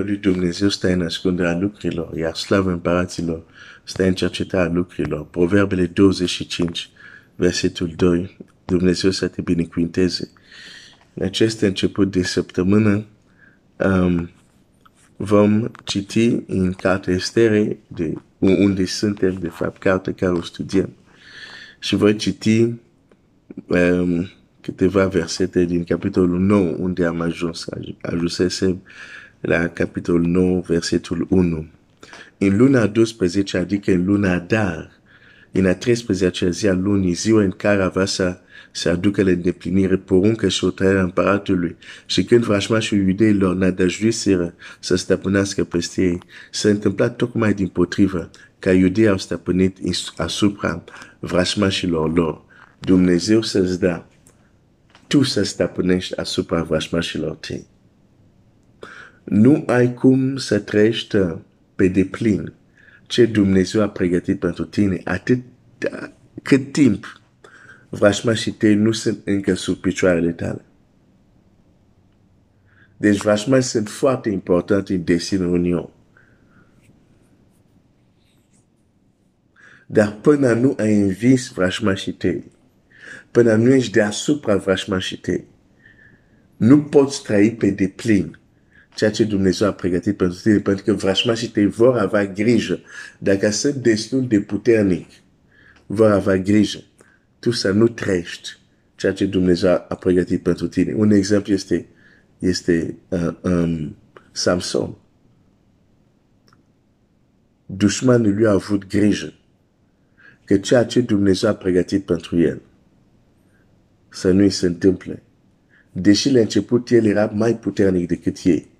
lui Dumnezeu stă în ascunderea lucrurilor, iar slavă împăraților stă în cercetarea lucrurilor. Proverbele 25, versetul 2, Dumnezeu să te binecuvinteze. În acest început de săptămână um, vom citi în cartea Estere, de unde suntem, de fapt, cartea care o studiem. Și voi citi um, câteva versete din capitolul 9, unde am ajuns, ajunsesem la capitolul 9, versetul 1. În luna 12, adică în luna Dar, în a 13-a zi a lunii, ziua în care avea să se aducă la îndeplinire poruncă și hotărârea împăratului și când vrașmașul iudeilor nădăjduiseră să stăpânească peste ei, s-a întâmplat tocmai din potrivă ca iudeii au stăpânit asupra vrașmașilor lor. Dumnezeu să-ți da tu să stăpânești asupra vrașmașilor tăi. Nu ai cum să trăiești pe deplin ce Dumnezeu a pregătit pentru tine atât cât timp vrașmașii tăi nu sunt încă sub picioarele tale. Deci vrașmașii sunt foarte importanti în destinul Union. Dar până nu ai învins vrașmașii tăi, până nu ești deasupra vrașmașii tăi, nu poți trăi pe deplin ceea ce Dumnezeu a pregătit pentru tine, pentru că vrașmașii tăi vor avea grijă. Dacă sunt destul de puternic, vor avea grijă. Tu să nu trăiești ceea ce Dumnezeu a pregătit pentru tine. Un exemplu este, este uh, um, Samson. Dușmanul lui a avut grijă că ceea ce Dumnezeu a pregătit pentru el să nu-i se întâmple. Deși la început el era mai puternic decât ei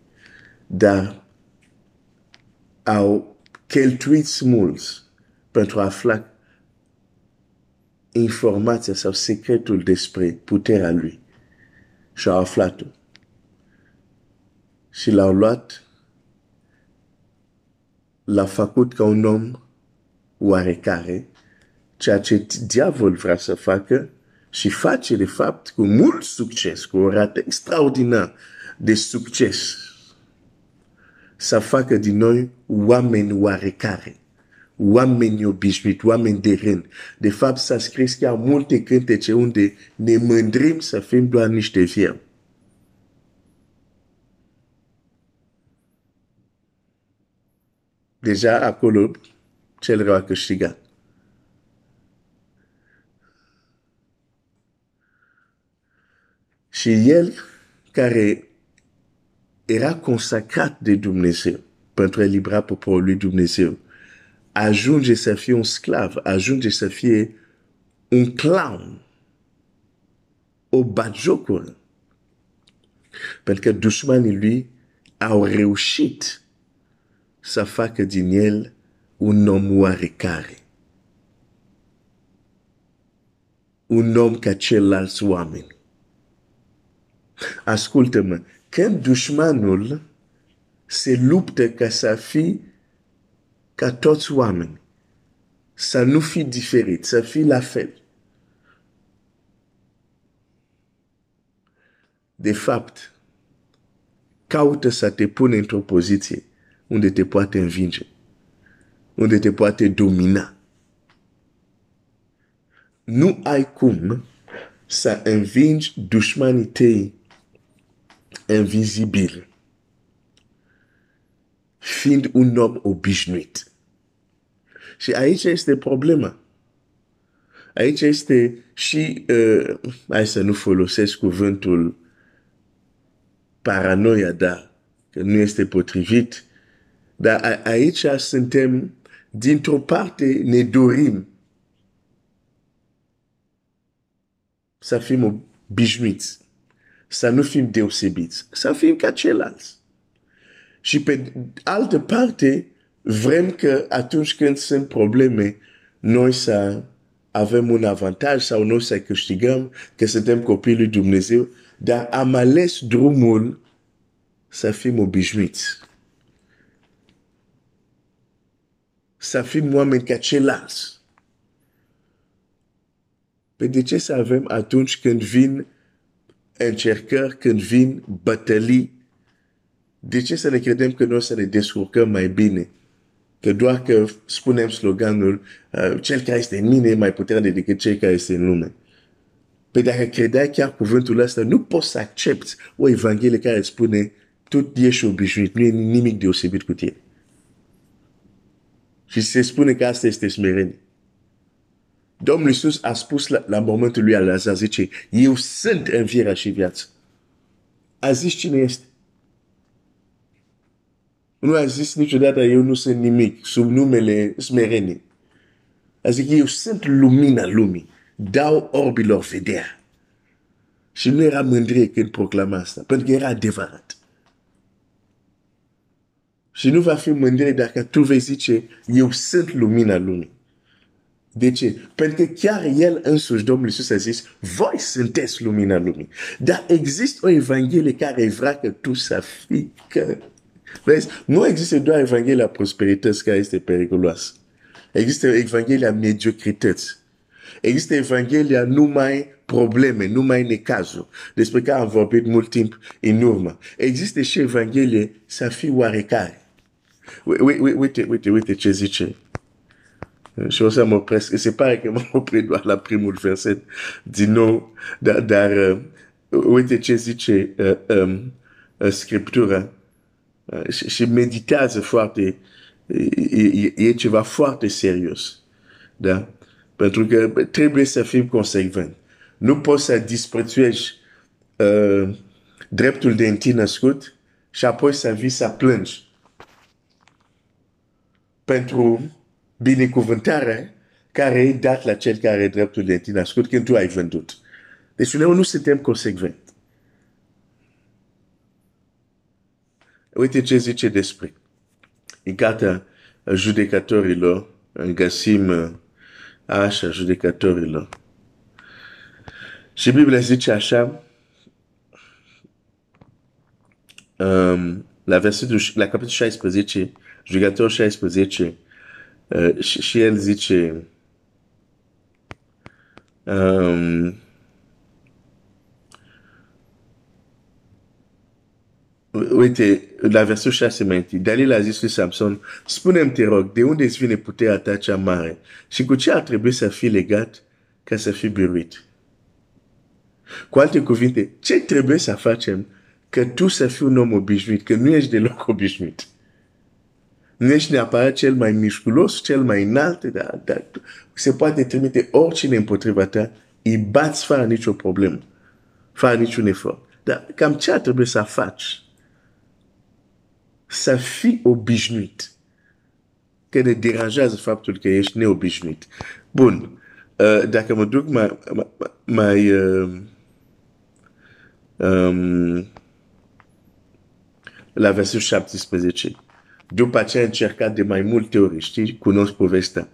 dar au cheltuit mulți pentru a afla informația sau secretul despre puterea lui. Și au aflat-o. Și l-au luat, l-a făcut ca un om oarecare, ceea ce diavol vrea să facă și face de fapt cu mult succes, cu o rată extraordinar de succes să facă din noi oameni oarecare, oameni obișnuiți, oameni de rând. De fapt, s-a scris chiar multe cântece unde ne mândrim să fim doar niște fieri. Deja acolo cel rău a câștigat. Și el care era consacrat de Dumnezeu pentru a elibera poporul lui Dumnezeu. Ajunge să fie un sclav, ajunge să fie un clown, o bagiocură. Pentru că dușmanii lui au reușit să facă din el un om oarecare. Un om ca ceilalți oameni. Ascultă-mă, când dușmanul se luptă ca să fii ca toți oameni, să nu fii diferit, să fii la fel. De fapt, caută să te pune într-o poziție unde te poate învinge, unde te poate domina. Nu ai cum să învingi dușmanii tăi invizibil, fiind un om obișnuit. Și aici este problema. Aici este și, uh, hai să nu folosesc cuvântul paranoia, da, că nu este potrivit, dar aici suntem, dintr-o parte, ne dorim să fim obișnuiți să nu fim deosebiți, să fim ca ceilalți. Și pe altă parte, vrem că atunci când sunt probleme, noi să avem un avantaj sau noi să câștigăm, că suntem copii lui Dumnezeu, dar am ales drumul să fim obișnuiți. Să fim oameni ca ceilalți. Pe de ce să avem atunci când vin încercări, când vin bătălii, De ce să ne credem că noi o să ne descurcăm mai bine? Că doar că spunem sloganul uh, cel care este în mine e mai puternic decât cel care este în lume. Păi dacă credeai chiar cuvântul ăsta, nu poți să accepti o evanghelie care spune tot ești obișnuit, nu e nimic deosebit cu tine. Și se spune că asta este smerenie. Domnul Iisus a spus la, la momentul lui Lazar, zice, eu sunt învierea și viață. A zis cine este. Nu a zis niciodată, eu nu sunt nimic, sub numele smerenie. A zis, eu sunt lumina lumii, dau orbilor vedea. Și nu era mândrie când proclama asta, pentru că era adevărat. Și nu va fi mândrie dacă tu vei zice, eu sunt lumina lumii. De ce? Pentru că chiar El însuși, Domnul Iisus a zis, voi sunteți lumina lumii. Dar există o Evanghelie care vrea că tu să fii că... Vezi? Nu există doar Evanghelia prosperității care este periculoasă. Există Evanghelia mediocrității. Există Evanghelia numai probleme, numai necazuri, despre care am vorbit mult timp în urmă. Există și Evanghelie să fii oarecare. Uite, uite, uite ce zice și o să mă opresc. Se pare că mă oprit doar la primul verset din nou, dar, dar uh, uite ce zice uh, um, uh, Scriptura uh, și, și meditează foarte, e, e ceva foarte serios. Da? Pentru că trebuie să fim consecvent. Nu poți să disprețuiești uh, dreptul de întâi născut și apoi să vii să plângi pentru binecuvântare care e dat la cel care are dreptul de tine ascult când tu ai vândut. Deci noi nu suntem consecvent. Uite ce zice despre. În cartea judecătorilor, găsim așa judecătorilor. Și Biblia zice așa, um, la versetul, la capitolul 16, judecător 16, Uh, și, și el zice um, uite, la versul 6 mai întâi, Dalil a zis lui Samson, spune-mi, te rog, de unde îți vine puterea ta cea mare și cu ce ar trebui să fii legat ca să fii biruit? Cu alte cuvinte, ce trebuie să facem că tu să fii un om obișnuit, că nu ești deloc obișnuit? Nu ești neapărat cel mai mișculos, cel mai înalt, dar, dar se poate trimite oricine împotriva ta, îi bați fără nicio problemă, fără niciun efort. Dar cam ce trebuie să faci? Să fii obișnuit. Că ne deranjează faptul că ești neobișnuit. Bun. Uh, dacă mă duc mai, mai uh, um, la versul 17. După aceea a încercat de mai multe ori, știi, cunosc povestea.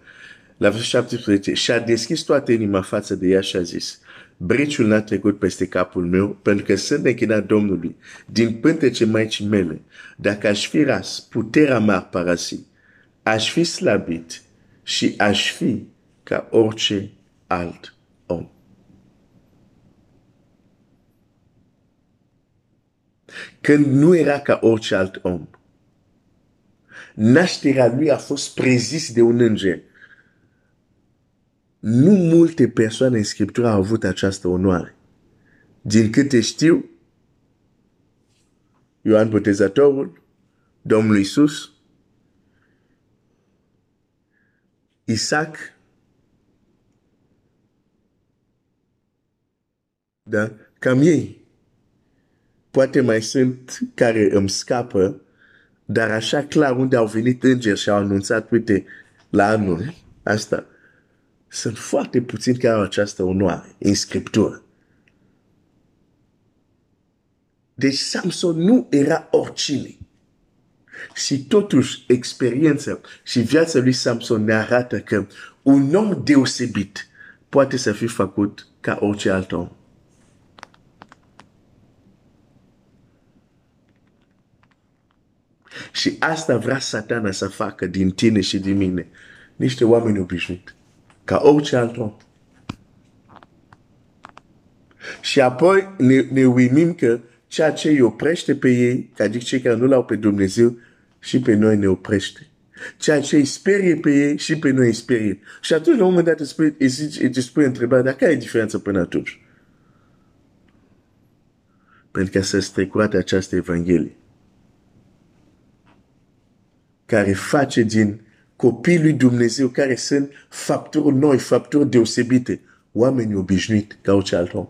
La versul 17, și-a deschis toată inima față de ea și a zis, briciul n-a trecut peste capul meu, pentru că sunt închinat Domnului, din pântece maicii mele. Dacă aș fi ras, puterea m-ar parasi. Aș fi slabit și aș fi ca orice alt om. Când nu era ca orice alt om, nașterea lui a fost prezis de un înger. Nu multe persoane în Scriptură au avut această onoare. Din câte știu, Ioan Botezatorul, Domnul Iisus, Isaac, da? Cam ei. Poate mai sunt care îmi scapă, dar așa clar unde au venit îngeri și au anunțat, uite, la anul asta, sunt foarte puțini care au această onoare în Scriptură. Deci Samson nu era oricine. Și totuși experiența și viața lui Samson ne arată că un om deosebit poate să fie făcut ca orice alt om. Și asta vrea satana să facă din tine și din mine. Niște oameni obișnuiți. Ca orice alt om. Și apoi ne, ne uimim că ceea ce îi oprește pe ei, adică cei care nu l-au pe Dumnezeu, și pe noi ne oprește. Ceea ce îi sperie pe ei și pe noi îi sperie. Și atunci, la un moment dat, îți spui întrebarea, dar care e diferența până atunci? Pentru că să strecurate această Evanghelie care face din copiii lui Dumnezeu care sunt fapturi noi, fapturi deosebite, oameni obișnuiți ca orice alt om.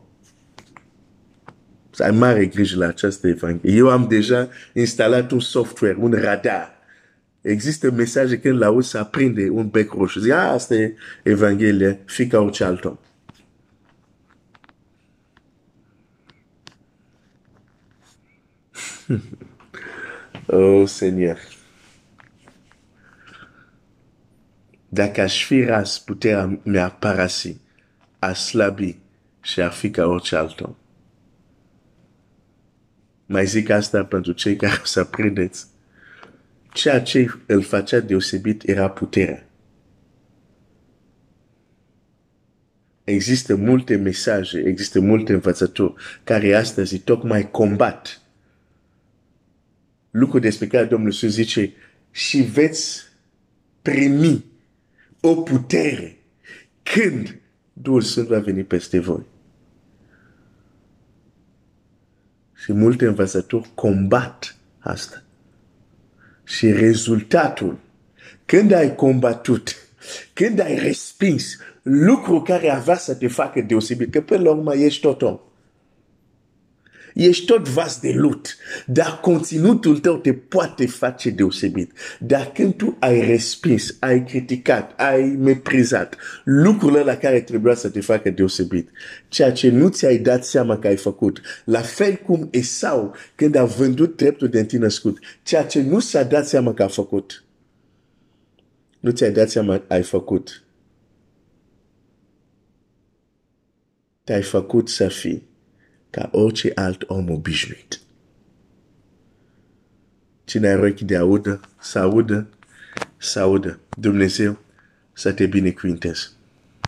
Să ai mare grijă la această evanghelie. Eu am deja instalat un software, un radar. Există mesaje când la auzi să aprinde un bec roșu. Zic, ah, asta e evanghelie, fi ca orice alt om. oh, Seigneur. Dacă aș fi ras, puterea mea parasi, aș slăbi și a fi ca orice alt om. Mai zic asta pentru cei care să prindeți. Ceea ce îl facea deosebit era puterea. Există multe mesaje, există multe învățături care astăzi tocmai combat lucrul despre care Domnul Iisus zice și veți primi o putere când Duhul Sfânt va veni peste voi. Și multe învățături combat asta. Și rezultatul, când ai combatut, când ai respins lucru care avea să te facă deosebit, că pe la urmă ești tot om ești tot vas de lut, dar conținutul tău te poate face deosebit. Dar când tu ai respins, ai criticat, ai meprizat lucrurile la care trebuia să te facă deosebit, ceea ce nu ți-ai dat seama că ai făcut, la fel cum Esau când a vândut dreptul de întâi născut, ceea ce nu s-a dat seama că a făcut, nu ți-ai dat seama că ai făcut. Te-ai făcut să fii ca orice alt om obișnuit. Cine are ochi de audă, să audă, să audă. Dumnezeu să te binecuvinteze.